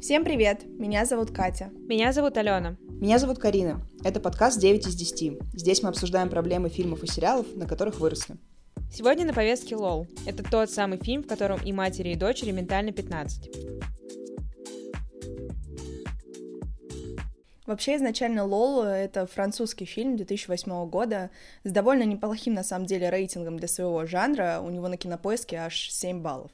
Всем привет! Меня зовут Катя. Меня зовут Алена. Меня зовут Карина. Это подкаст 9 из 10. Здесь мы обсуждаем проблемы фильмов и сериалов, на которых выросли. Сегодня на повестке Лол. Это тот самый фильм, в котором и матери, и дочери ментально 15. Вообще, изначально «Лол» — это французский фильм 2008 года с довольно неплохим, на самом деле, рейтингом для своего жанра. У него на кинопоиске аж 7 баллов.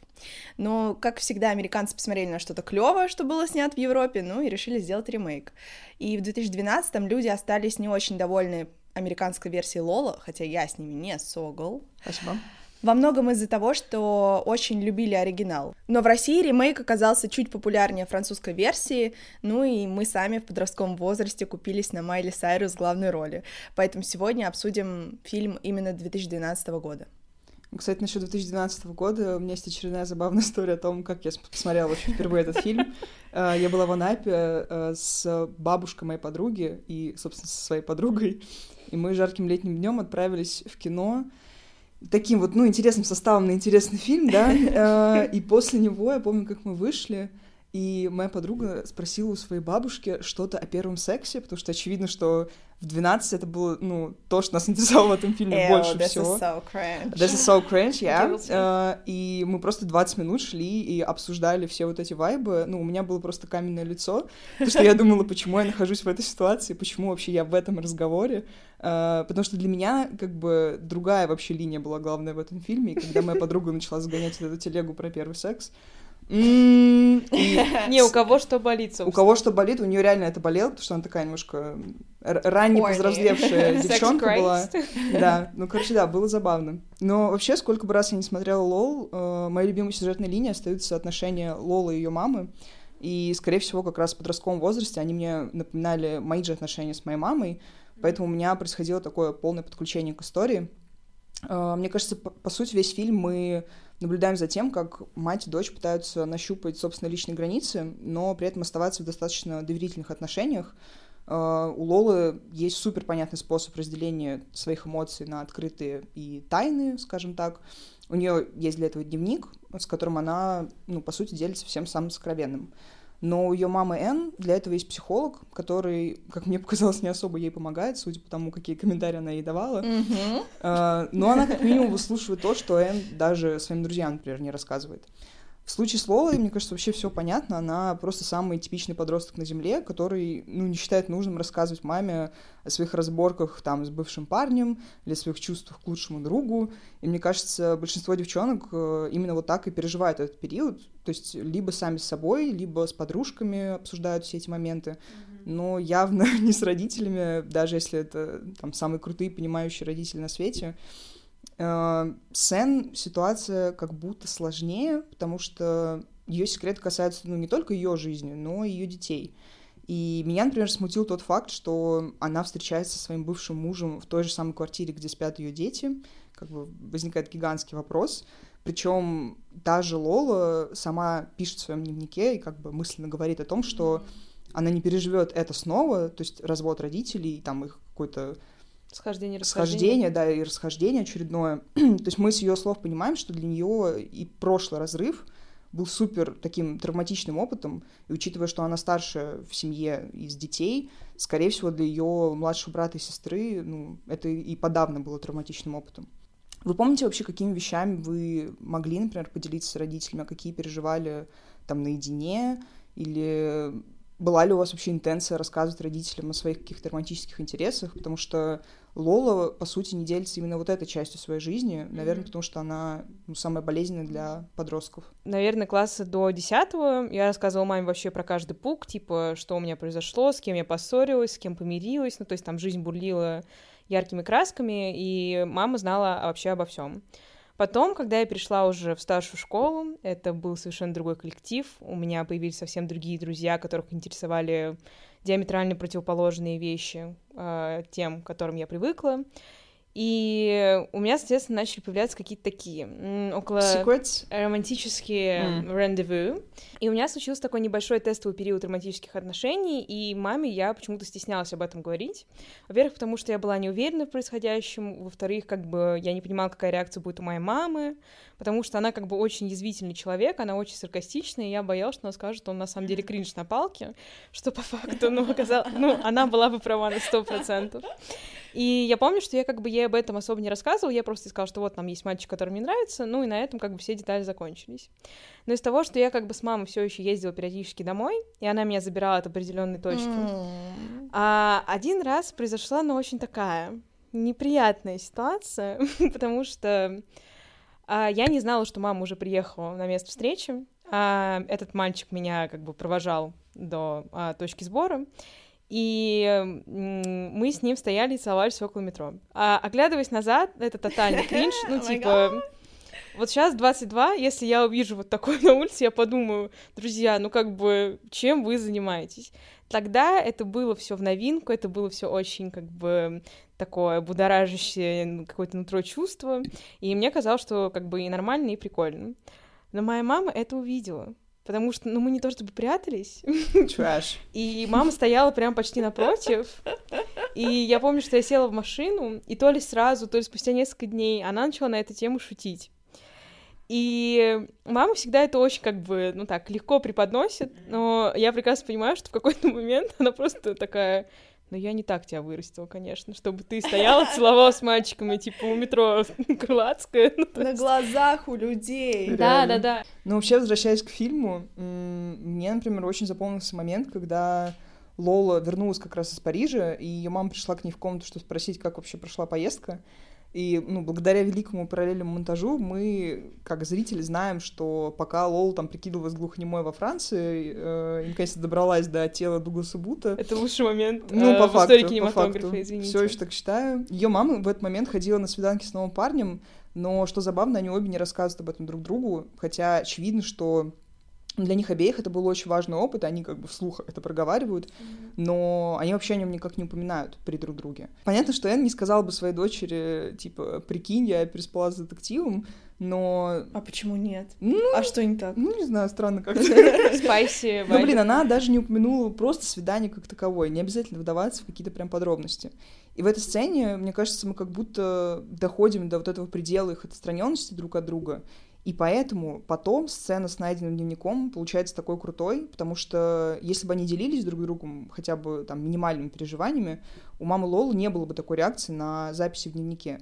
Но, как всегда, американцы посмотрели на что-то клевое, что было снято в Европе, ну и решили сделать ремейк. И в 2012-м люди остались не очень довольны американской версией Лола, хотя я с ними не согл. Спасибо. Во многом из-за того, что очень любили оригинал. Но в России ремейк оказался чуть популярнее французской версии, ну и мы сами в подростковом возрасте купились на Майли Сайрус главной роли. Поэтому сегодня обсудим фильм именно 2012 года. Кстати, насчет 2012 года у меня есть очередная забавная история о том, как я посмотрела вообще впервые этот фильм. Э, я была в Анапе э, с бабушкой моей подруги и, собственно, со своей подругой. И мы жарким летним днем отправились в кино таким вот, ну, интересным составом на интересный фильм, да, э, и после него я помню, как мы вышли, и моя подруга спросила у своей бабушки что-то о первом сексе, потому что очевидно, что в 12 это было, ну, то, что нас интересовало в этом фильме Ew, больше this всего. Is so cringe. This is so cringe, yeah. Uh, и мы просто 20 минут шли и обсуждали все вот эти вайбы. Ну, у меня было просто каменное лицо, потому что я думала, почему я нахожусь в этой ситуации, почему вообще я в этом разговоре. Uh, потому что для меня как бы другая вообще линия была главная в этом фильме. И когда моя подруга начала загонять эту телегу про первый секс, Не, у кого что болит, у кого что болит, у нее реально это болело, потому что она такая немножко ранне повзрослевшая девчонка была. Да, ну, короче, да, было забавно. Но вообще, сколько бы раз я не смотрела Лол, э, моей любимой сюжетной линией остаются отношения Лолы и ее мамы. И, скорее всего, как раз в подростковом возрасте они мне напоминали мои же отношения с моей мамой, поэтому у меня происходило такое полное подключение к истории. Э, Мне кажется, по, сути, весь фильм мы наблюдаем за тем, как мать и дочь пытаются нащупать собственные личные границы, но при этом оставаться в достаточно доверительных отношениях. Э, У Лолы есть супер понятный способ разделения своих эмоций на открытые и тайные, скажем так. У нее есть для этого дневник, с которым она, ну, по сути, делится всем самым сокровенным. Но у ее мамы Энн для этого есть психолог, который, как мне показалось, не особо ей помогает, судя по тому, какие комментарии она ей давала. Э, Но она как минимум выслушивает то, что Энн даже своим друзьям, например, не рассказывает. В случае с Лолой, мне кажется, вообще все понятно. Она просто самый типичный подросток на Земле, который, ну, не считает нужным рассказывать маме о своих разборках там с бывшим парнем или о своих чувствах к лучшему другу. И мне кажется, большинство девчонок э, именно вот так и переживают этот период. То есть либо сами с собой, либо с подружками обсуждают все эти моменты. Но явно не с родителями, даже если это там самые крутые, понимающие родители на свете. Э, С Энн ситуация как будто сложнее, потому что ее секреты касаются ну, не только ее жизни, но и ее детей. И меня, например, смутил тот факт, что она встречается со своим бывшим мужем в той же самой квартире, где спят ее дети. Как бы возникает гигантский вопрос. Причем та же Лола сама пишет в своем дневнике и как бы мысленно говорит о том, что она не переживет это снова, то есть развод родителей, там их какой-то Схождение, расхождение. схождение, да, и расхождение очередное. То есть мы с ее слов понимаем, что для нее и прошлый разрыв был супер таким травматичным опытом, и учитывая, что она старше в семье из детей, скорее всего, для ее младшего брата и сестры, ну, это и подавно было травматичным опытом. Вы помните вообще, какими вещами вы могли, например, поделиться с родителями, а какие переживали там наедине, или была ли у вас вообще интенция рассказывать родителям о своих каких-то романтических интересах, потому что Лола, по сути, не делится именно вот этой частью своей жизни, наверное, потому что она ну, самая болезненная для подростков. Наверное, класса до 10 я рассказывала маме вообще про каждый пук, типа, что у меня произошло, с кем я поссорилась, с кем помирилась, ну, то есть там жизнь бурлила яркими красками, и мама знала вообще обо всем. Потом, когда я перешла уже в старшую школу, это был совершенно другой коллектив, у меня появились совсем другие друзья, которых интересовали диаметрально противоположные вещи э, тем, к которым я привыкла. И у меня, соответственно, начали появляться какие-то такие около Secrets? романтические Mm. рандеву. И у меня случился такой небольшой тестовый период романтических отношений, и маме я почему-то стеснялась об этом говорить. Во-первых, потому что я была не уверена в происходящем, во-вторых, как бы я не понимала, какая реакция будет у моей мамы, потому что она как бы очень язвительный человек, она очень саркастичная, и я боялась, что она скажет, что он на самом деле кринж на палке, что по факту, ну, оказалось, ну, она была бы права на сто процентов. И я помню, что я как бы ей об этом особо не рассказывала, я просто сказала, что вот там есть мальчик, который мне нравится, ну и на этом как бы все детали закончились. Но из того, что я как бы с мамой все еще ездила периодически домой, и она меня забирала от определенной точки, М. а один раз произошла, ну, очень такая неприятная ситуация, потому что а, я не знала, что мама уже приехала на место встречи. а, этот мальчик меня как бы провожал до а, точки сбора. И мы с ним стояли и целовались около метро. А, оглядываясь назад, это тотальный кринж. Ну, типа, вот сейчас 22, если я увижу вот такое на улице, я подумаю, друзья, ну как бы, чем вы занимаетесь? Тогда это было все в новинку, это было все очень как бы такое будоражащее какое-то нутро чувство, и мне казалось, что как бы и нормально, и прикольно. Но моя мама это увидела, потому что, ну, мы не то чтобы прятались, Трэш. и мама стояла прям почти напротив. И я помню, что я села в машину, и то ли сразу, то ли спустя несколько дней она начала на эту тему шутить. И мама всегда это очень как бы, ну так, легко преподносит, но я прекрасно понимаю, что в какой-то момент она просто такая, ну я не так тебя вырастила, конечно, чтобы ты стояла, целовалась с мальчиками, типа у метро Крылатская. ну, На есть- глазах у людей. Да, да, Реально. да. Ну, вообще, возвращаясь к фильму, мне, например, очень запомнился момент, когда Лола вернулась как раз из Парижа, и ее мама пришла к ней в комнату, чтобы спросить, как вообще прошла поездка. И, ну, благодаря великому параллельному монтажу мы, как зрители, знаем, что пока Лола там прикидывалась глухонемой во Франции, э, наконец-то добралась до тела Дугласа Бута, Это лучший момент ну, э, по в факту, истории по кинематографа, факту. извините. Все еще так считаю. Ее мама в этот момент ходила на свиданки с новым парнем, но что забавно, они обе не рассказывают об этом друг другу, хотя очевидно, что для них обеих это был очень важный опыт, они как бы вслух это проговаривают, но они вообще о нем никак не упоминают при друг друге. Понятно, что Энн не сказала бы своей дочери, типа, прикинь, я переспала с детективом, но, А почему нет? Ну, А что не так? ну, не знаю, странно как-то. Спайси, Ну, блин, она даже не упомянула просто свидание как таковое, не обязательно вдаваться в какие-то прям подробности. И в этой сцене, мне кажется, мы как будто доходим до вот этого предела их отстраненности друг от друга. И поэтому потом сцена с найденным дневником получается такой крутой, потому что если бы они делились друг другом хотя бы там минимальными переживаниями, у мамы Лолы не было бы такой реакции на записи в дневнике.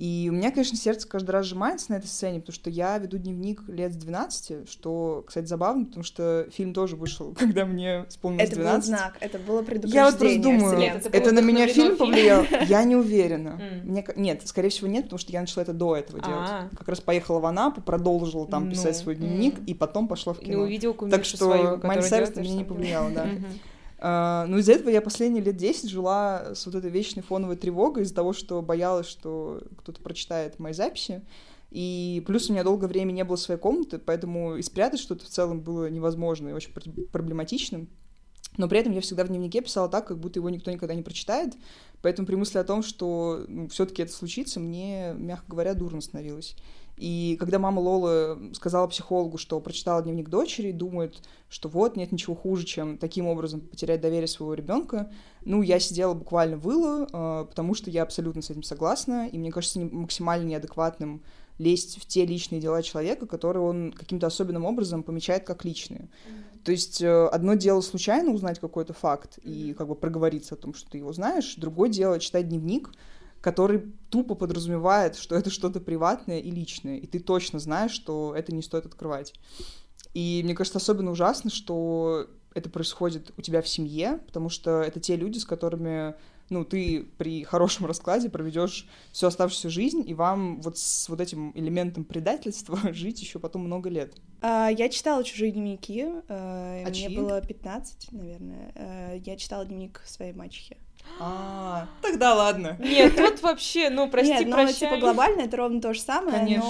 И у меня, конечно, сердце каждый раз сжимается на этой сцене, потому что я веду дневник лет с 12, что, кстати, забавно, потому что фильм тоже вышел, когда мне исполнилось Это был 12. знак, это было предупреждение. Я вот просто думаю, вселенной. это это, на меня фильм повлиял? Я не уверена. Мне, нет, скорее всего, нет, потому что я начала это до этого делать. А. Как раз поехала в Анапу, продолжила там Ну, писать свой дневник, и потом пошла в И кино. увидел Так что то же меня не самое. повлияла, да. А, ну, из-за этого я последние лет 10 жила с вот этой вечной фоновой тревогой из-за того, что боялась, что кто-то прочитает мои записи. И плюс у меня долгое время не было своей комнаты, поэтому и спрятать что-то в целом было невозможно и очень пр- проблематично. Но при этом я всегда в дневнике писала так, как будто его никто никогда не прочитает. Поэтому при мысли о том, что все-таки это случится, мне, мягко говоря, дурно становилось. И когда мама Лолы сказала психологу, что прочитала дневник дочери, думает, что вот, нет ничего хуже, чем таким образом потерять доверие своего ребенка, ну, я сидела буквально выла, потому что я абсолютно с этим согласна, и мне кажется максимально неадекватным лезть в те личные дела человека, которые он каким-то особенным образом помечает как личные. То есть э, одно дело случайно узнать какой-то факт и как бы проговориться о том, что ты его знаешь, другое дело читать дневник, который тупо подразумевает, что это что-то приватное и личное, и ты точно знаешь, что это не стоит открывать. И мне кажется, особенно ужасно, что это происходит у тебя в семье, потому что это те люди, с которыми ну, ты при хорошем раскладе проведешь всю оставшуюся жизнь, и вам вот с вот этим элементом предательства жить еще потом много лет. А, я читала чужие дневники. А, А мне чьи? было 15, наверное. А, я читала дневник своей мачехи. А, тогда ладно. Нет, тут вообще, ну, прости, Нет, но прощай. типа глобально это ровно то же самое, Конечно,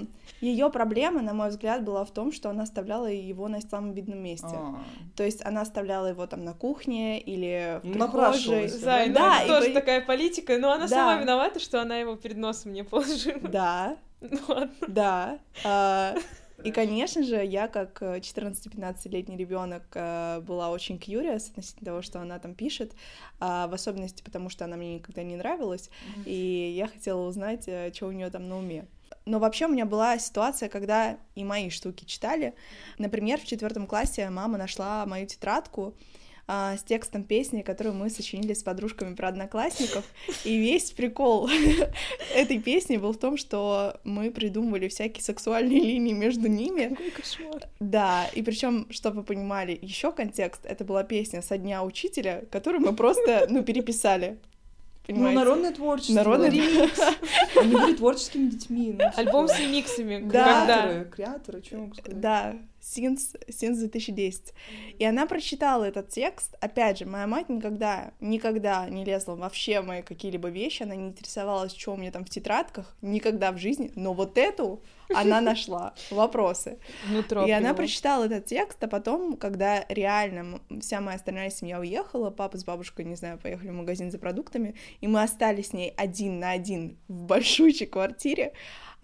но ее проблема, на мой взгляд, была в том, что она оставляла его на самом видном месте. А. То есть она оставляла его там на кухне или в Ну, прихожей. Зай, ну, Да, это и тоже по- такая политика, но она Да. сама виновата, что она его перед носом не положила. Да, Ну ладно. да. А, И, конечно же, я как э, 14-15-летний ребенок была очень curious относительно того, что она там пишет, а, в особенности потому, что она мне никогда не нравилась, и я хотела узнать, э, что у нее там на уме. Но вообще у меня была ситуация, когда и мои штуки читали. Например, в четвертом классе мама нашла мою тетрадку а, с текстом песни, которую мы сочинили с подружками про одноклассников. И весь прикол этой песни был в том, что мы придумывали всякие сексуальные линии между ними. Какой кошмар. Да, и причем, чтобы вы понимали, еще контекст, это была песня со дня учителя, которую мы просто, ну, переписали. Ну, Понимаете? народное творчество. Народное Ремикс. Они были творческими детьми. ну, Альбом что? с ремиксами. Да. Креаторы, креаторы, что я могу сказать? Да, Синс, Синс 2010. И она прочитала этот текст. Опять же, моя мать никогда, никогда не лезла вообще в мои какие-либо вещи, она не интересовалась, что у меня там в тетрадках, никогда в жизни. Но вот эту она нашла. Вопросы. Нутро И она прочитала этот текст, а потом, когда реально вся моя остальная семья уехала, папа с бабушкой, не знаю, поехали в магазин за продуктами, и мы остались с ней один на один в большущей квартире,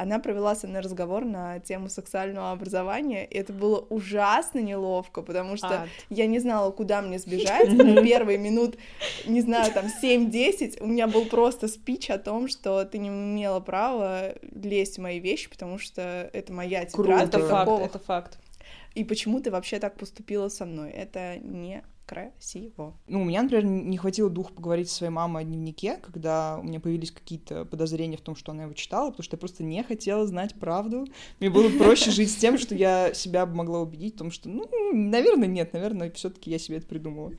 она провела со мной разговор на тему сексуального образования, и это было ужасно неловко, потому что Ад. я не знала, куда мне сбежать, но первые минут, не знаю, там 7-10, у меня был просто спич о том, что ты не имела права лезть в мои вещи, потому что это моя тетрадка, Это факт, это факт. и почему ты вообще так поступила со мной? Это некрасиво. Ну, у меня, например, не хватило духу поговорить со своей мамой о дневнике, когда у меня появились какие-то подозрения в том, что она его читала, потому что я просто не хотела знать правду. Мне было проще жить с тем, что я себя могла убедить в том, что, ну, наверное, нет, наверное, все таки я себе это придумала.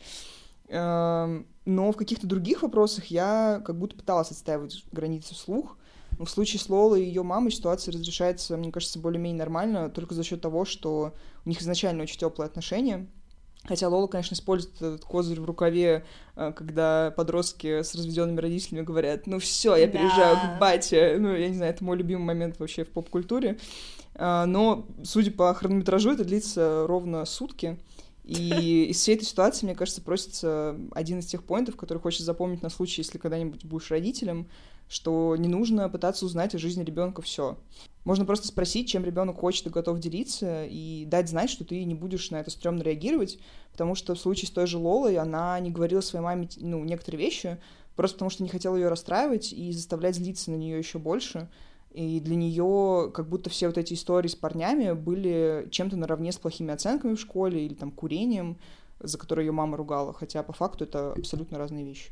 Эм, Но в каких-то других вопросах я как будто пыталась отстаивать границы вслух. В случае с Лолой и ее мамой ситуация разрешается, мне кажется, более-менее нормально, только за счет того, что у них изначально очень теплые отношения. Хотя Лола, конечно, использует этот козырь в рукаве, э, когда подростки с разведенными родителями говорят, ну все, я Да. переезжаю к бате. Ну, я не знаю, это мой любимый момент вообще в поп-культуре. А, Но, судя по хронометражу, это длится ровно сутки. И из всей этой ситуации, мне кажется, просится один из тех поинтов, который хочется запомнить на случай, если когда-нибудь будешь родителем, что не нужно пытаться узнать о жизни ребенка все. Можно просто спросить, чем ребенок хочет и готов делиться, и дать знать, что ты не будешь на это стрёмно реагировать, потому что в случае с той же Лолой она не говорила своей маме ну, некоторые вещи, просто потому что не хотела ее расстраивать и заставлять злиться на нее еще больше. И для нее как будто все вот эти истории с парнями были чем-то наравне с плохими оценками в школе или там курением, за которое ее мама ругала, хотя по факту это абсолютно разные вещи.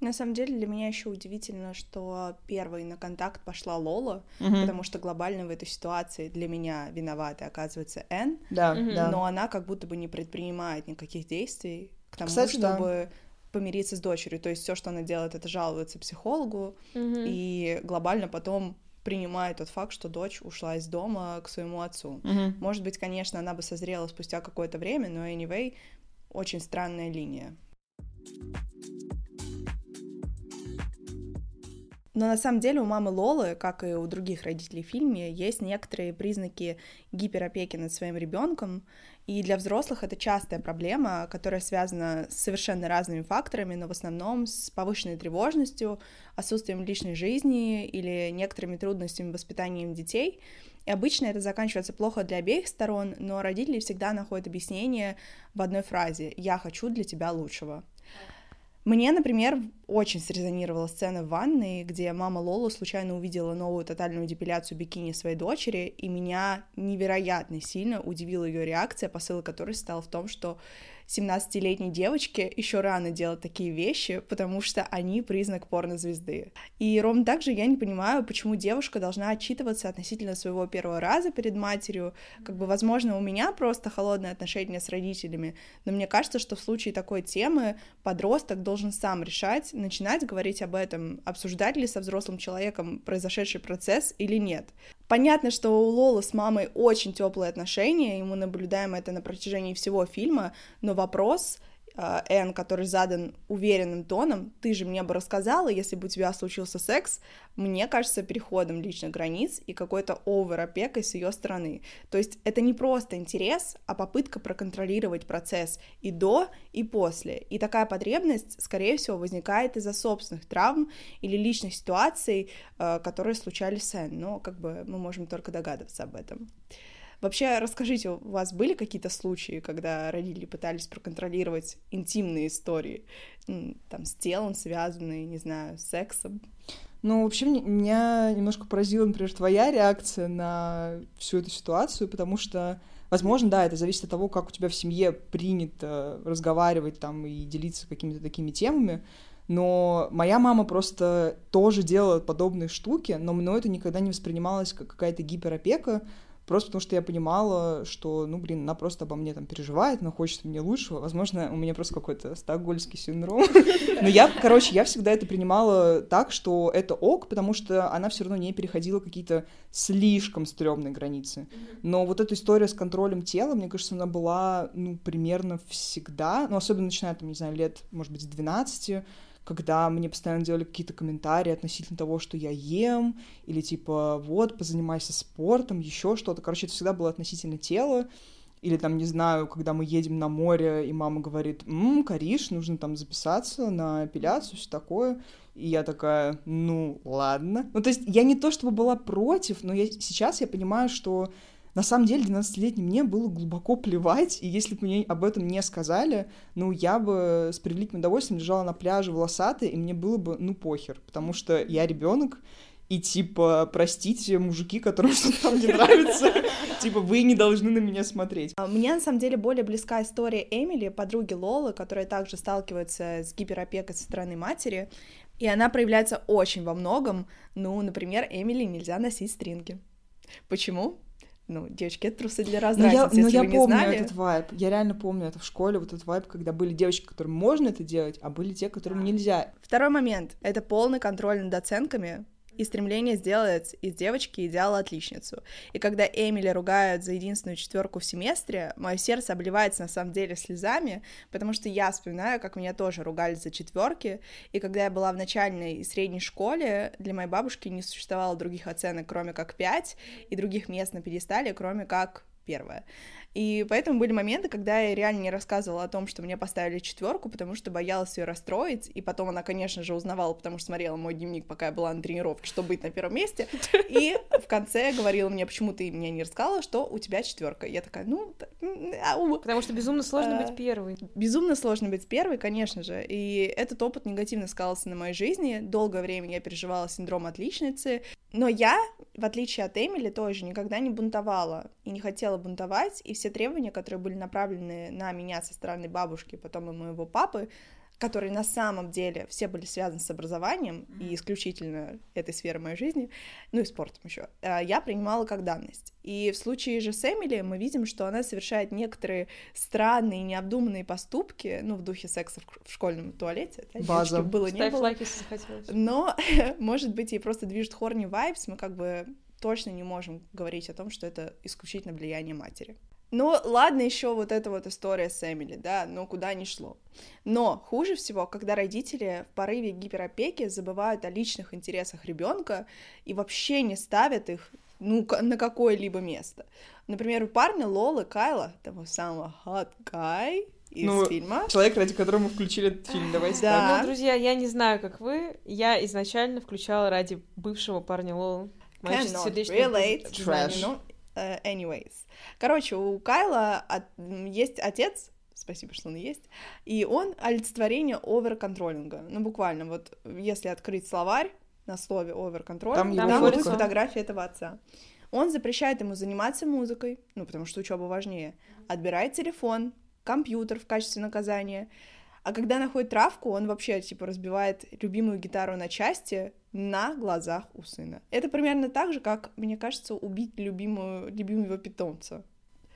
На самом деле для меня еще удивительно, что первой на контакт пошла Лола, Мгм. потому что глобально в этой ситуации для меня виновата оказывается Энн, Да, да. но она как будто бы не предпринимает никаких действий к тому, Кстати, да. чтобы помириться с дочерью. То есть все, что она делает, это жаловаться психологу, Мгм. и глобально потом принимает тот факт, что дочь ушла из дома к своему отцу. Мгм. Может быть, конечно, она бы созрела спустя какое-то время, но anyway, очень странная линия. Но на самом деле у мамы Лолы, как и у других родителей в фильме, есть некоторые признаки гиперопеки над своим ребенком. И для взрослых это частая проблема, которая связана с совершенно разными факторами, но в основном с повышенной тревожностью, отсутствием личной жизни или некоторыми трудностями воспитанием детей. И обычно это заканчивается плохо для обеих сторон, но родители всегда находят объяснение в одной фразе «я хочу для тебя лучшего». Мне, например, очень срезонировала сцена в ванной, где мама Лолу случайно увидела новую тотальную депиляцию бикини своей дочери, и меня невероятно сильно удивила ее реакция, посыл которой стал в том, что 17-летней девочке еще рано делать такие вещи, потому что они признак порнозвезды. И ровно так же я не понимаю, почему девушка должна отчитываться относительно своего первого раза перед матерью. Как бы, возможно, у меня просто холодное отношение с родителями, но мне кажется, что в случае такой темы подросток должен сам решать, начинать говорить об этом, обсуждать ли со взрослым человеком произошедший процесс или нет. Понятно, что у Лолы с мамой очень теплые отношения, и мы наблюдаем это на протяжении всего фильма, но вопрос Э, Н, который задан уверенным тоном, ты же мне бы рассказала, если бы у тебя случился секс, мне кажется переходом личных границ и какой-то овер-опекой с ее стороны. То есть это не просто интерес, а попытка проконтролировать процесс и до, и после. И такая потребность, скорее всего, возникает из-за собственных травм или личных ситуаций, э, которые случались с Н, но как бы мы можем только догадываться об этом. Вообще, расскажите, у вас были какие-то случаи, когда родители пытались проконтролировать интимные истории, там, с телом связанные, не знаю, с сексом? Ну, вообще, меня немножко поразила, например, твоя реакция на всю эту ситуацию, потому что, возможно, да, это зависит от того, как у тебя в семье принято разговаривать там и делиться какими-то такими темами, но моя мама просто тоже делала подобные штуки, но мной это никогда не воспринималось как какая-то гиперопека, Просто потому что я понимала, что, ну, блин, она просто обо мне там переживает, она хочет мне лучшего. Возможно, у меня просто какой-то стокгольмский синдром. Но я, короче, я всегда это принимала так, что это ок, потому что она все равно не переходила какие-то слишком стрёмные границы. Но вот эта история с контролем тела, мне кажется, она была, ну, примерно всегда, ну, особенно начиная, там, не знаю, лет, может быть, с 12, когда мне постоянно делали какие-то комментарии относительно того, что я ем, или типа, вот, позанимайся спортом, еще что-то. Короче, это всегда было относительно тела. Или там, не знаю, когда мы едем на море, и мама говорит, «Ммм, Кариш, нужно там записаться на эпиляцию, все такое». И я такая, ну, ладно. Ну, то есть я не то чтобы была против, но я, сейчас я понимаю, что на самом деле 12-летней мне было глубоко плевать, и если бы мне об этом не сказали, ну, я бы с превеликим удовольствием лежала на пляже волосатой, и мне было бы, ну, похер, потому что я ребенок, и типа, простите, мужики, которым что-то там не нравится, типа, вы не должны на меня смотреть. А, мне, на самом деле, более близка история Эмили, подруги Лолы, которая также сталкивается с гиперопекой со стороны матери, и она проявляется очень во многом. Ну, например, Эмили нельзя носить стринги. Почему? Ну, девочки, это трусы для разрядницы, но я, но я вы помню знали. этот вайб, я реально помню это в школе, вот этот вайб, когда были девочки, которым можно это делать, а были те, которым нельзя. Второй момент — это полный контроль над оценками, и стремление сделать из девочки идеал отличницу. И когда Эмили ругают за единственную четверку в семестре, мое сердце обливается на самом деле слезами, потому что я вспоминаю, как меня тоже ругали за четверки, и когда я была в начальной и средней школе, для моей бабушки не существовало других оценок, кроме как 5, и других мест на пьедестале, кроме как первое. И поэтому были моменты, когда я реально не рассказывала о том, что мне поставили четверку, потому что боялась ее расстроить. И потом она, конечно же, узнавала, потому что смотрела мой дневник, пока я была на тренировке, чтобы быть на первом месте. И в конце говорила мне, почему ты мне не рассказала, что у тебя четверка. Я такая, ну, ау. Потому что безумно сложно быть а, первой. Безумно сложно быть первой, конечно же. И этот опыт негативно сказался на моей жизни. Долгое время я переживала синдром отличницы. Но я, в отличие от Эмили, тоже никогда не бунтовала и не хотела бунтовать, и все требования, которые были направлены на меня со стороны бабушки, потом и моего папы, которые на самом деле все были связаны с образованием и исключительно этой сферой моей жизни, ну и спортом еще, э, я принимала как данность. И в случае же с Эмили мы видим, что она совершает некоторые странные, необдуманные поступки, ну, в духе секса в школьном туалете. База. Было, не Ставь было. лайк, если захотелось. Но, может быть, ей просто движет хорни вайбс, мы как бы точно не можем говорить о том, что это исключительно влияние матери. Ну, ладно, еще вот эта вот история с Эмили, да, но куда ни шло. Но хуже всего, когда родители в порыве гиперопеки забывают о личных интересах ребенка и вообще не ставят их ну, на какое-либо место. Например, у парня Лолы Кайла, того самого hot guy, из ну, фильма. Человек, ради которого мы включили этот фильм, давайте да. так. Ну, друзья, я не знаю, как вы, я изначально включала ради бывшего парня Лолы. Cannot relate. Trash. Ну, uh, anyways. Короче, у Кайла от... есть отец, спасибо, что он есть, и он олицетворение оверконтролинга. Ну, буквально, вот если открыть словарь на слове оверконтролинг, там, там будет фотография этого отца. Он запрещает ему заниматься музыкой, ну, потому что учеба важнее, отбирает телефон, компьютер в качестве наказания, а когда находит травку, он вообще, типа, разбивает любимую гитару на части на глазах у сына. Это примерно так же, как, мне кажется, убить любимую, любимого питомца.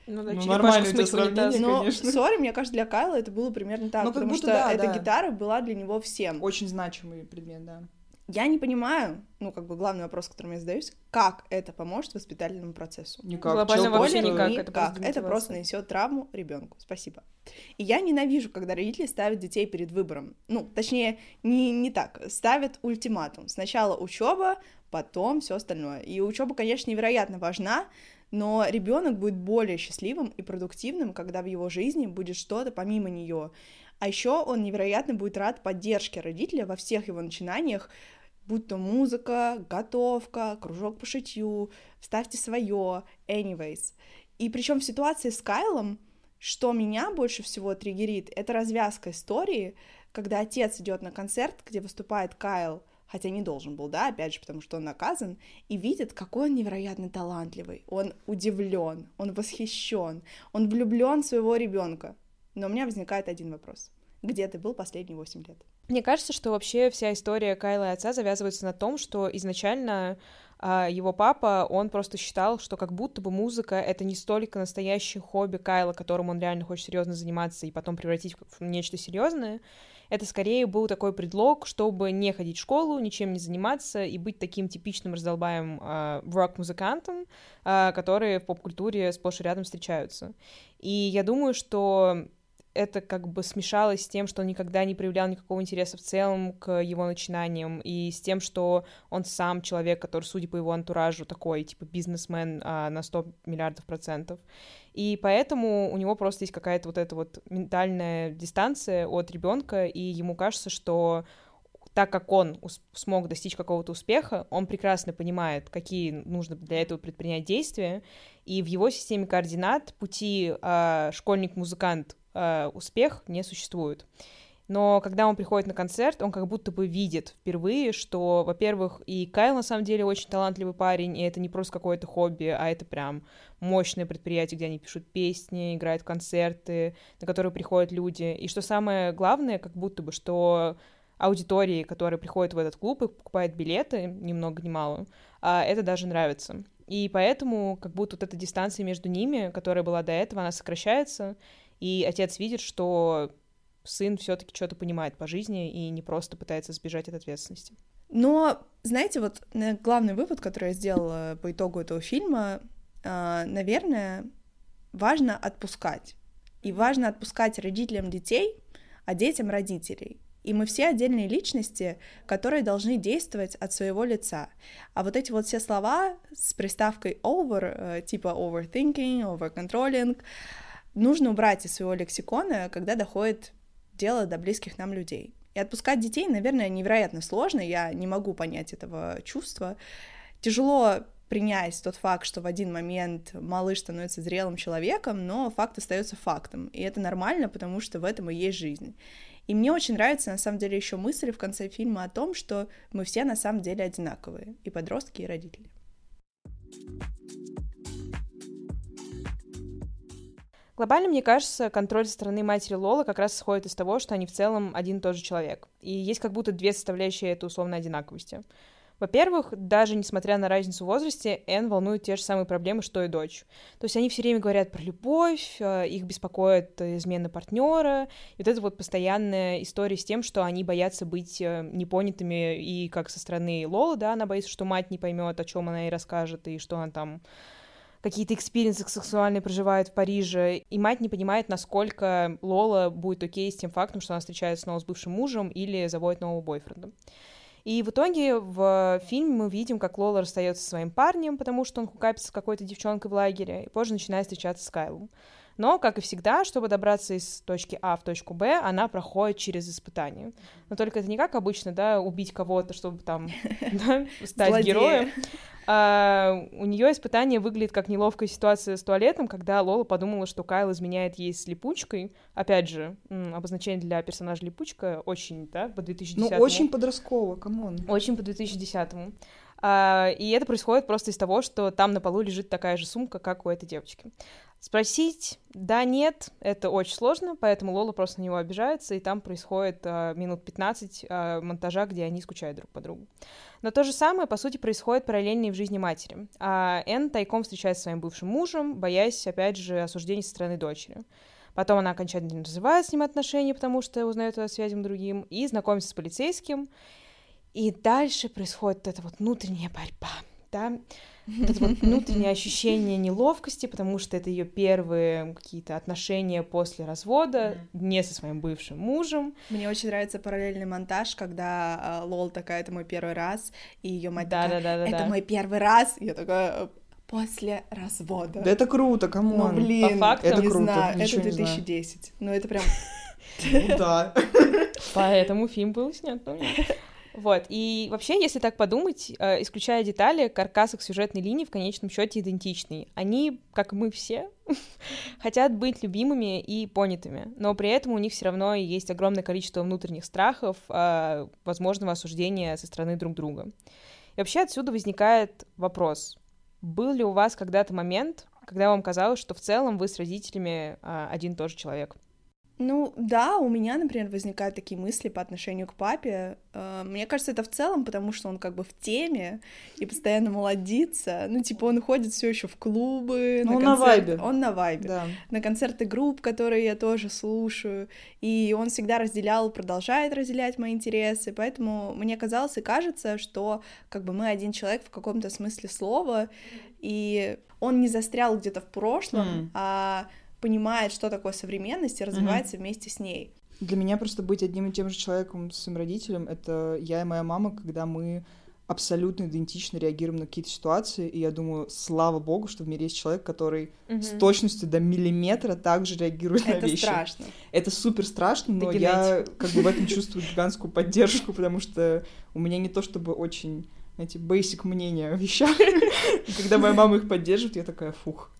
Ну, да, ну нормально у тебя сравнение, Но, конечно. сори, мне кажется, для Кайла это было примерно так, Но ну, потому что да, эта да. гитара была для него всем. Очень значимый предмет, да. Я не понимаю, ну, как бы главный вопрос, которым я задаюсь, как это поможет воспитательному процессу? Никак. Глобально Чел вообще никак. Никак. это просто Это просто нанесет травму ребенку. Спасибо. И я ненавижу, когда родители ставят детей перед выбором. Ну, точнее, не, не так. Ставят ультиматум. Сначала учеба, потом все остальное. И учеба, конечно, невероятно важна, но ребенок будет более счастливым и продуктивным, когда в его жизни будет что-то помимо нее. А еще он невероятно будет рад поддержке родителя во всех его начинаниях, будь то музыка, готовка, кружок по шитью, вставьте свое, anyways. И причем в ситуации с Кайлом, что меня больше всего триггерит, это развязка истории, когда отец идет на концерт, где выступает Кайл, хотя не должен был, да, опять же, потому что он наказан, и видит, какой он невероятно талантливый. Он удивлен, он восхищен, он влюблен в своего ребенка. Но у меня возникает один вопрос. Где ты был последние 8 лет? Мне кажется, что вообще вся история Кайла и отца завязывается на том, что изначально а, его папа, он просто считал, что как будто бы музыка — это не столько настоящее хобби Кайла, которым он реально хочет серьезно заниматься и потом превратить в нечто серьезное. Это скорее был такой предлог, чтобы не ходить в школу, ничем не заниматься и быть таким типичным раздолбаем а, рок-музыкантом, а, которые в поп-культуре сплошь и рядом встречаются. И я думаю, что это как бы смешалось с тем, что он никогда не проявлял никакого интереса в целом к его начинаниям, и с тем, что он сам человек, который, судя по его антуражу, такой, типа, бизнесмен а, на 100 миллиардов процентов. И поэтому у него просто есть какая-то вот эта вот ментальная дистанция от ребенка, и ему кажется, что так как он смог достичь какого-то успеха, он прекрасно понимает, какие нужно для этого предпринять действия, и в его системе координат пути а, школьник-музыкант а, успех не существует. Но когда он приходит на концерт, он как будто бы видит впервые, что, во-первых, и Кайл на самом деле очень талантливый парень, и это не просто какое-то хобби, а это прям мощное предприятие, где они пишут песни, играют концерты, на которые приходят люди. И что самое главное, как будто бы, что аудитории, которые приходят в этот клуб и покупают билеты, ни много ни мало, а, это даже нравится. И поэтому как будто вот эта дистанция между ними, которая была до этого, она сокращается, и отец видит, что сын все-таки что-то понимает по жизни и не просто пытается сбежать от ответственности. Но, знаете, вот на- главный вывод, который я сделала по итогу этого фильма, а, наверное, важно отпускать. И важно отпускать родителям детей, а детям родителей. И мы все отдельные личности, которые должны действовать от своего лица. А вот эти вот все слова с приставкой over, э, типа overthinking, overcontrolling, нужно убрать из своего лексикона, когда доходит дело до близких нам людей. И отпускать детей, наверное, невероятно сложно, я не могу понять этого чувства. Тяжело принять тот факт, что в один момент малыш становится зрелым человеком, но факт остается фактом. И это нормально, потому что в этом и есть жизнь. И мне очень нравится, на самом деле, еще мысль в конце фильма о том, что мы все на самом деле одинаковые, и подростки, и родители. Глобально, мне кажется, контроль со стороны матери Лолы как раз исходит из того, что они в целом один и тот же человек. И есть как будто две составляющие этой условной одинаковости. Во-первых, даже несмотря на разницу в возрасте, Энн волнует те же самые проблемы, что и дочь. То есть они все время говорят про любовь, э, их беспокоит измена партнера, и вот это вот постоянная история с тем, что они боятся быть э, непонятыми, и как со стороны Лолы, да, она боится, что мать не поймет, о чем она ей расскажет, и что она там какие-то experience ы сексуальные проживает в Париже, и мать не понимает, насколько Лола будет окей с тем фактом, что она встречается снова с бывшим мужем или заводит нового бойфренда. И в итоге в фильме мы видим, как Лола расстается со своим парнем, потому что он hook up ится с какой-то девчонкой в лагере, и позже начинает встречаться с Кайлом. Но, как и всегда, чтобы добраться из точки А в точку Б, она проходит через испытания. Но только это не как обычно, да, убить кого-то, чтобы там стать героем. А, у нее испытание выглядит как неловкая ситуация с туалетом, когда Лола подумала, что Кайл изменяет ей с липучкой. Опять же, обозначение для персонажа липучка очень, да, по 2010 Ну, очень подростково, come on. очень по 2010-му. А, и это происходит просто из того, что там на полу лежит такая же сумка, как у этой девочки. Спросить да, нет, это очень сложно, поэтому Лола просто на него обижается, и там происходит а, минут 15 а, монтажа, где они скучают друг по другу. Но то же самое, по сути, происходит параллельно и в жизни матери. А Энн тайком встречается с своим бывшим мужем, боясь, опять же, осуждений со стороны дочери. Потом она окончательно разрывает с ним отношения, потому что узнает о связям другим, и знакомится с полицейским. И дальше происходит эта вот внутренняя борьба, да, вот это вот внутреннее ощущение неловкости, потому что это ее первые какие-то отношения после развода, не со своим бывшим мужем. Мне очень нравится параллельный монтаж, когда э, Лол такая, это мой первый раз, и ее мать Да, такая, да, да, да, это да. мой первый раз, я такая, «Э, после развода. Да это круто, Ну, кому блин, По факту. это не круто, знаю, это ничего не знаю. 2010. Ну, это прям... Ну да. Поэтому фильм был снят. ну. Вот, и вообще, если так подумать, э, исключая детали, каркас их сюжетной линии в конечном счете идентичный. Они, как мы все, хотят быть любимыми и понятыми, но при этом у них все равно есть огромное количество внутренних страхов, э, возможного осуждения со стороны друг друга. И вообще отсюда возникает вопрос, был ли у вас когда-то момент, когда вам казалось, что в целом вы с родителями э, один и тот же человек? Ну, да, у меня, например, возникают такие мысли по отношению к папе. Э, Мне кажется, это в целом, потому что он как бы в теме и постоянно молодится. Ну, типа, он ходит все еще в клубы. Он на концерты- вайбе. Он на вайбе. Да. на концерты групп, которые я тоже слушаю, и он всегда разделял, продолжает разделять мои интересы, поэтому мне казалось и кажется, что как бы мы один человек в каком-то смысле слова, и он не застрял где-то в прошлом, М. а понимает, что такое современность, и развивается вместе с ней. Для меня просто быть одним и тем же человеком с своим родителем, это я и моя мама, когда мы абсолютно идентично реагируем на какие-то ситуации, и я думаю, слава богу, что в мире есть человек, который с точностью до миллиметра также реагирует на Это вещи. страшно. Это супер страшно, но Это я как бы в этом чувствую гигантскую поддержку, потому что у меня не то чтобы очень, знаете, basic мнения о вещах. И когда моя мама их поддерживает, я такая, фух.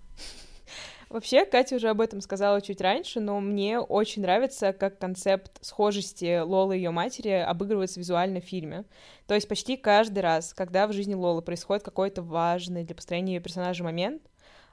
Вообще, Катя уже об этом сказала чуть раньше, но мне очень нравится, как концепт схожести Лолы и ее матери обыгрывается визуально в фильме. То есть почти каждый раз, когда в жизни Лолы происходит какой-то важный для построения ее персонажа момент,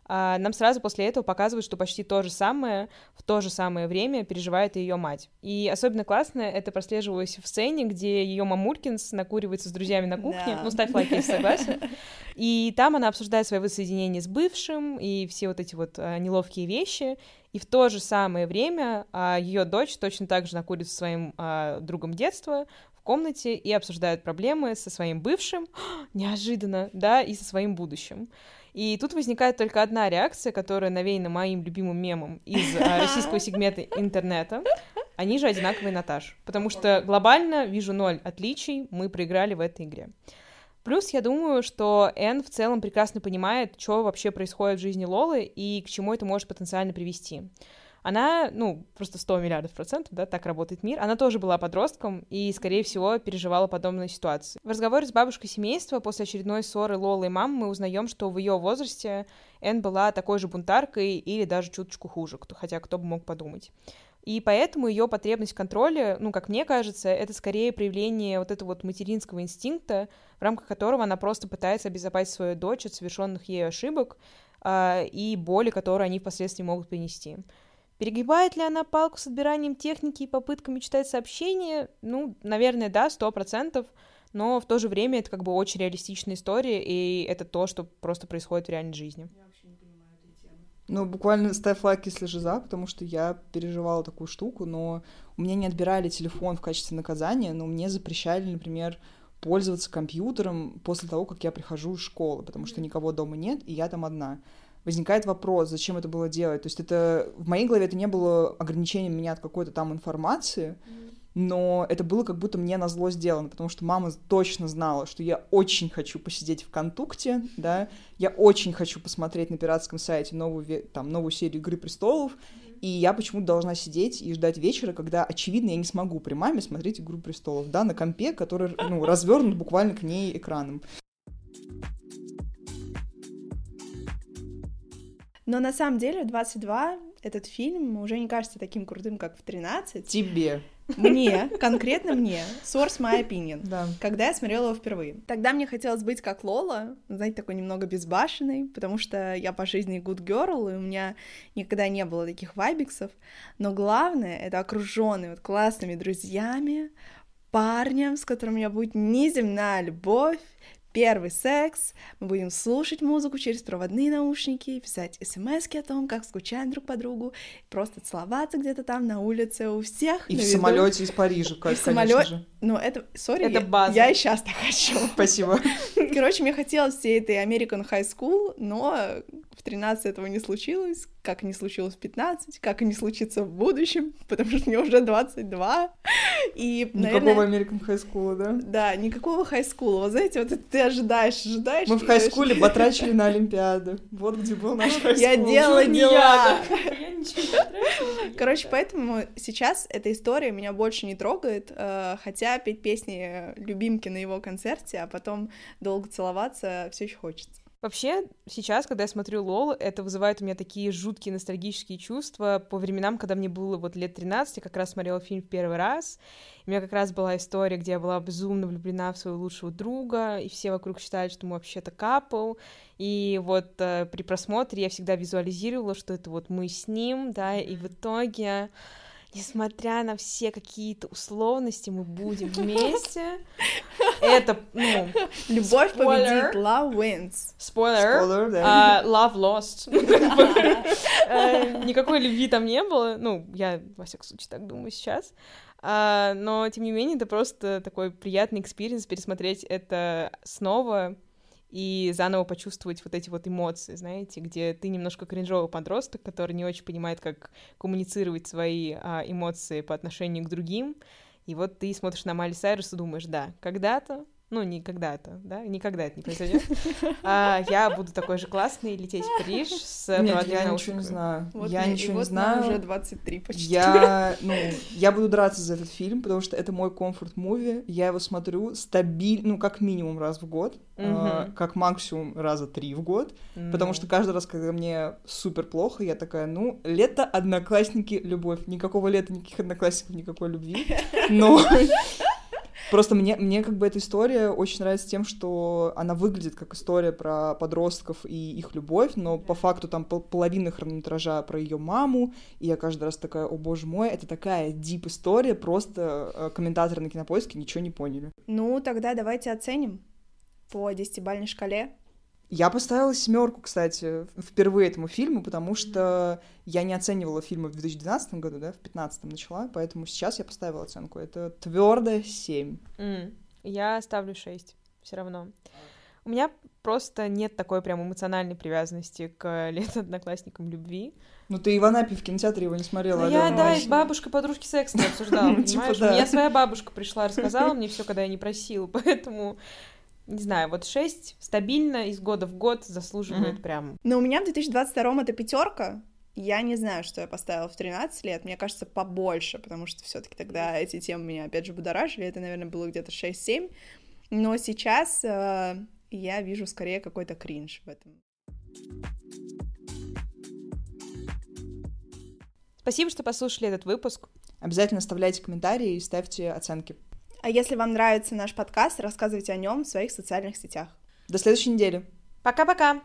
нам сразу после этого показывают, что почти то же самое в то же самое время переживает ее мать. И особенно классно это прослеживалось в сцене, где ее мамулькинс накуривается с друзьями на кухне. Да. Ну, ставь лайк, если согласен. И там она обсуждает свое воссоединение с бывшим и все вот эти вот а, неловкие вещи. И в то же самое время ее дочь точно так же накурит со своим а, другом детства в комнате и обсуждают проблемы со своим бывшим, неожиданно, да, и со своим будущим. И тут возникает только одна реакция, которая навеяна моим любимым мемом из а, российского сегмента интернета. Они же одинаковые Наташ. Потому что глобально вижу ноль отличий, мы проиграли в этой игре. Плюс я думаю, что Энн в целом прекрасно понимает, что вообще происходит в жизни Лолы и к чему это может потенциально привести. Она, ну, просто 100 миллиардов процентов, да, так работает мир. Она тоже была подростком и, скорее всего, переживала подобные ситуации. В разговоре с бабушкой семейства после очередной ссоры Лолы и мамы мы узнаем, что в ее возрасте Энн была такой же бунтаркой или даже чуточку хуже, кто, хотя кто бы мог подумать. И поэтому ее потребность в контроле, ну, как мне кажется, это скорее проявление вот этого вот материнского инстинкта, в рамках которого она просто пытается обезопасить свою дочь от совершенных ею ошибок а, и боли, которые они впоследствии могут принести. Перегибает ли она палку с отбиранием техники и попытками читать сообщения? Ну, наверное, да, сто процентов. Но в то же время это как бы очень реалистичная история, и это то, что просто происходит в реальной жизни. Ну, буквально ставь лайк, если же за, потому что я переживала такую штуку, но у меня не отбирали телефон в качестве наказания, но мне запрещали, например, пользоваться компьютером после того, как я прихожу из школы, потому что никого дома нет, и я там одна. Возникает вопрос, зачем это было делать. То есть это в моей голове это не было ограничением меня от какой-то там информации, но это было как будто мне на зло сделано, потому что мама точно знала, что я очень хочу посидеть в Контукте, да, я очень хочу посмотреть на пиратском сайте новую, там, новую серию «Игры престолов», и я почему-то должна сидеть и ждать вечера, когда, очевидно, я не смогу при маме смотреть «Игру престолов», да, на компе, который, ну, развернут буквально к ней экраном. Но на самом деле в 22 этот фильм уже не кажется таким крутым, как в 13. Тебе. Мне, конкретно мне, source my opinion. Да. когда я смотрела его впервые. Тогда мне хотелось быть как Лола, знаете, такой немного безбашенной, потому что я по жизни good girl, и у меня никогда не было таких вайбиксов. Но главное, это окруженный вот классными друзьями, парнем, с которым у меня будет неземная любовь, первый секс, мы будем слушать музыку через проводные наушники, писать смс о том, как скучаем друг по другу, просто целоваться где-то там на улице у всех. И в самолете из Парижа, и в самолете. Ну, это, сори, это я, база. я и сейчас так хочу. Спасибо. Короче, мне хотелось всей этой American High School, но в 13 этого не случилось, как и не случилось в 15, как и не случится в будущем, потому что мне уже 22. И, Никакого наверное, American High School, да? Да, никакого High School. Вот знаете, вот ты ожидаешь, ожидаешь. Мы в High School потрачили на Олимпиаду. Вот где был наш High School. Я делала дела. Я ничего не тратила. Короче, поэтому сейчас эта история меня больше не трогает, э, хотя петь песни любимки на его концерте, а потом долго целоваться все еще хочется. Вообще, сейчас, когда я смотрю Лол, это вызывает у меня такие жуткие ностальгические чувства по временам, когда мне было вот лет 13, я как раз смотрела фильм в первый раз, у меня как раз была история, где я была безумно влюблена в своего лучшего друга, и все вокруг считают, что мы вообще-то капл, и вот э, при просмотре я всегда визуализировала, что это вот мы с ним, да, и в итоге несмотря на все какие-то условности, мы будем вместе. Это, ну... Любовь победит, love wins. Спойлер. Spoiler, да. Uh, love lost. uh, никакой любви там не было. Ну, я, во всяком случае, так думаю сейчас. Uh, но, тем не менее, это просто такой приятный experience пересмотреть это снова и заново почувствовать вот эти вот эмоции, знаете, где ты немножко кринжовый подросток, который не очень понимает, как коммуницировать свои а, эмоции по отношению к другим, и вот ты смотришь на Майли Сайрус и думаешь, да, когда-то ну, не когда-то, да, никогда это не произойдет. А, я буду такой же классный лететь в Париж с Нет, я ничего не знаю. Вот я мне, ничего и не вот знаю. Уже 23 почти. Я, ну, я буду драться за этот фильм, потому что это мой комфорт-муви. Я его смотрю стабильно, ну, как минимум раз в год, э, как максимум раза три в год, потому что каждый раз, когда мне супер плохо, я такая, ну, лето, одноклассники, любовь. Никакого лета, никаких одноклассников, никакой любви. Но Просто мне, мне как бы эта история очень нравится тем, что она выглядит как история про подростков и их любовь, но по факту там пол половина хронометража про ее маму, и я каждый раз такая, о боже мой, это такая дип история, просто э, комментаторы на кинопоиске ничего не поняли. Ну, тогда давайте оценим по десятибальной шкале. Я поставила семерку, кстати, впервые этому фильму, потому что я не оценивала фильмы в 2012 году, да, в 2015 начала, поэтому сейчас я поставила оценку. Это твердо 7. Mm. Я ставлю 6 все равно. У меня просто нет такой прям эмоциональной привязанности к лет одноклассникам любви. Ну ты и в кинотеатре его не смотрела, ну, Я, да, с бабушкой подружки секс не обсуждала, понимаешь? Типа да. Меня своя бабушка пришла, рассказала мне все, когда я не просила, поэтому не знаю, вот 6 стабильно из года в год заслуживает Мгм. прям. Но у меня в 2022 это пятерка. Я не знаю, что я поставила в 13 лет. Мне кажется, побольше, потому что все таки тогда эти темы меня, опять же, будоражили. Это, наверное, было где-то 6-7. Но сейчас э, я вижу скорее какой-то кринж в этом. Спасибо, что послушали этот выпуск. Обязательно оставляйте комментарии и ставьте оценки. А если вам нравится наш подкаст, рассказывайте о нем в своих социальных сетях. До следующей недели. Пока-пока!